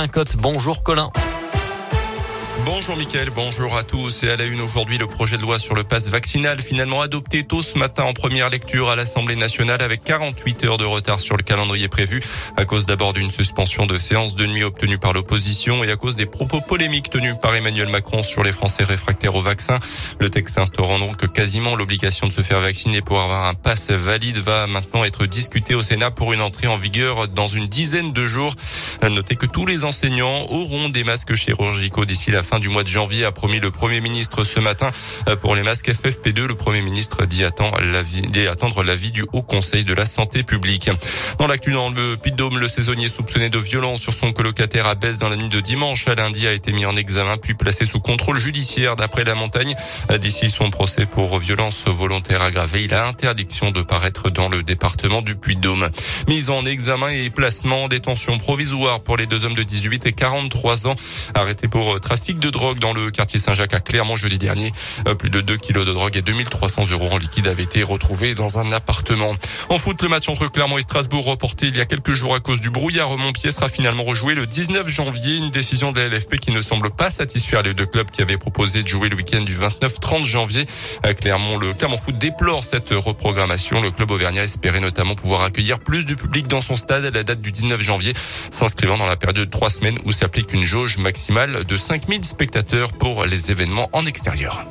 Un cote, bonjour Colin. Bonjour Mickaël, bonjour à tous. Et à la une aujourd'hui, le projet de loi sur le passe vaccinal finalement adopté tôt ce matin en première lecture à l'Assemblée nationale avec 48 heures de retard sur le calendrier prévu à cause d'abord d'une suspension de séance de nuit obtenue par l'opposition et à cause des propos polémiques tenus par Emmanuel Macron sur les Français réfractaires au vaccin. Le texte instaurant donc quasiment l'obligation de se faire vacciner pour avoir un passe valide va maintenant être discuté au Sénat pour une entrée en vigueur dans une dizaine de jours. À que tous les enseignants auront des masques chirurgicaux d'ici la fin du mois de janvier, a promis le Premier ministre ce matin. Euh, pour les masques FFP2, le Premier ministre dit attendre l'avis, du Haut Conseil de la Santé publique. Dans l'actu dans le Puy-de-Dôme, le saisonnier soupçonné de violence sur son colocataire à Baisse dans la nuit de dimanche à lundi a été mis en examen puis placé sous contrôle judiciaire d'après la montagne. Euh, d'ici son procès pour violence volontaire aggravée, il a interdiction de paraître dans le département du Puy-de-Dôme. Mise en examen et placement en détention provisoire pour les deux hommes de 18 et 43 ans arrêtés pour euh, trafic de drogue dans le quartier Saint-Jacques à Clermont jeudi dernier. Euh, plus de 2 kilos de drogue et 2300 euros en liquide avaient été retrouvés dans un appartement. En foot, le match entre Clermont et Strasbourg reporté il y a quelques jours à cause du brouillard Montpied sera finalement rejoué le 19 janvier. Une décision de la qui ne semble pas satisfaire les deux clubs qui avaient proposé de jouer le week-end du 29-30 janvier. Clermont, le Clermont Foot déplore cette reprogrammation. Le club auvergnat espérait notamment pouvoir accueillir plus de public dans son stade à la date du 19 janvier, s'inscrivant dans la période de trois semaines où s'applique une jauge maximale de 5000 spectateurs pour les événements en extérieur.